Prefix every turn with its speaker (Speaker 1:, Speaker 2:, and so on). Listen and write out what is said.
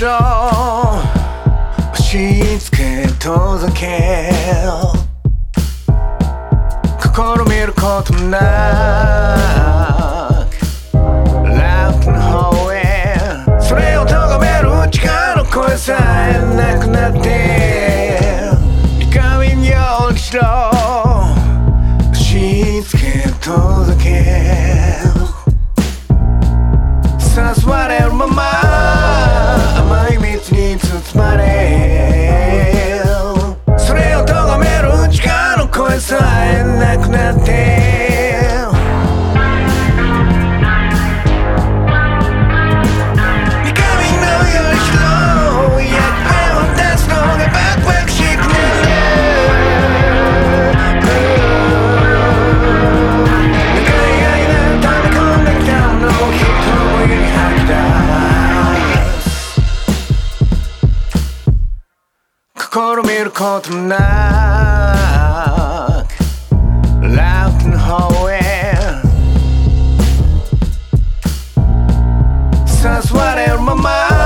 Speaker 1: しろ押し付け遠ざけ試みることなくラップの方へ。それを咎める力の声さえなくなって怒りによりしろ。押し付け遠ざけ誘われるまま心見ることなくラウトの方へ誘われるまま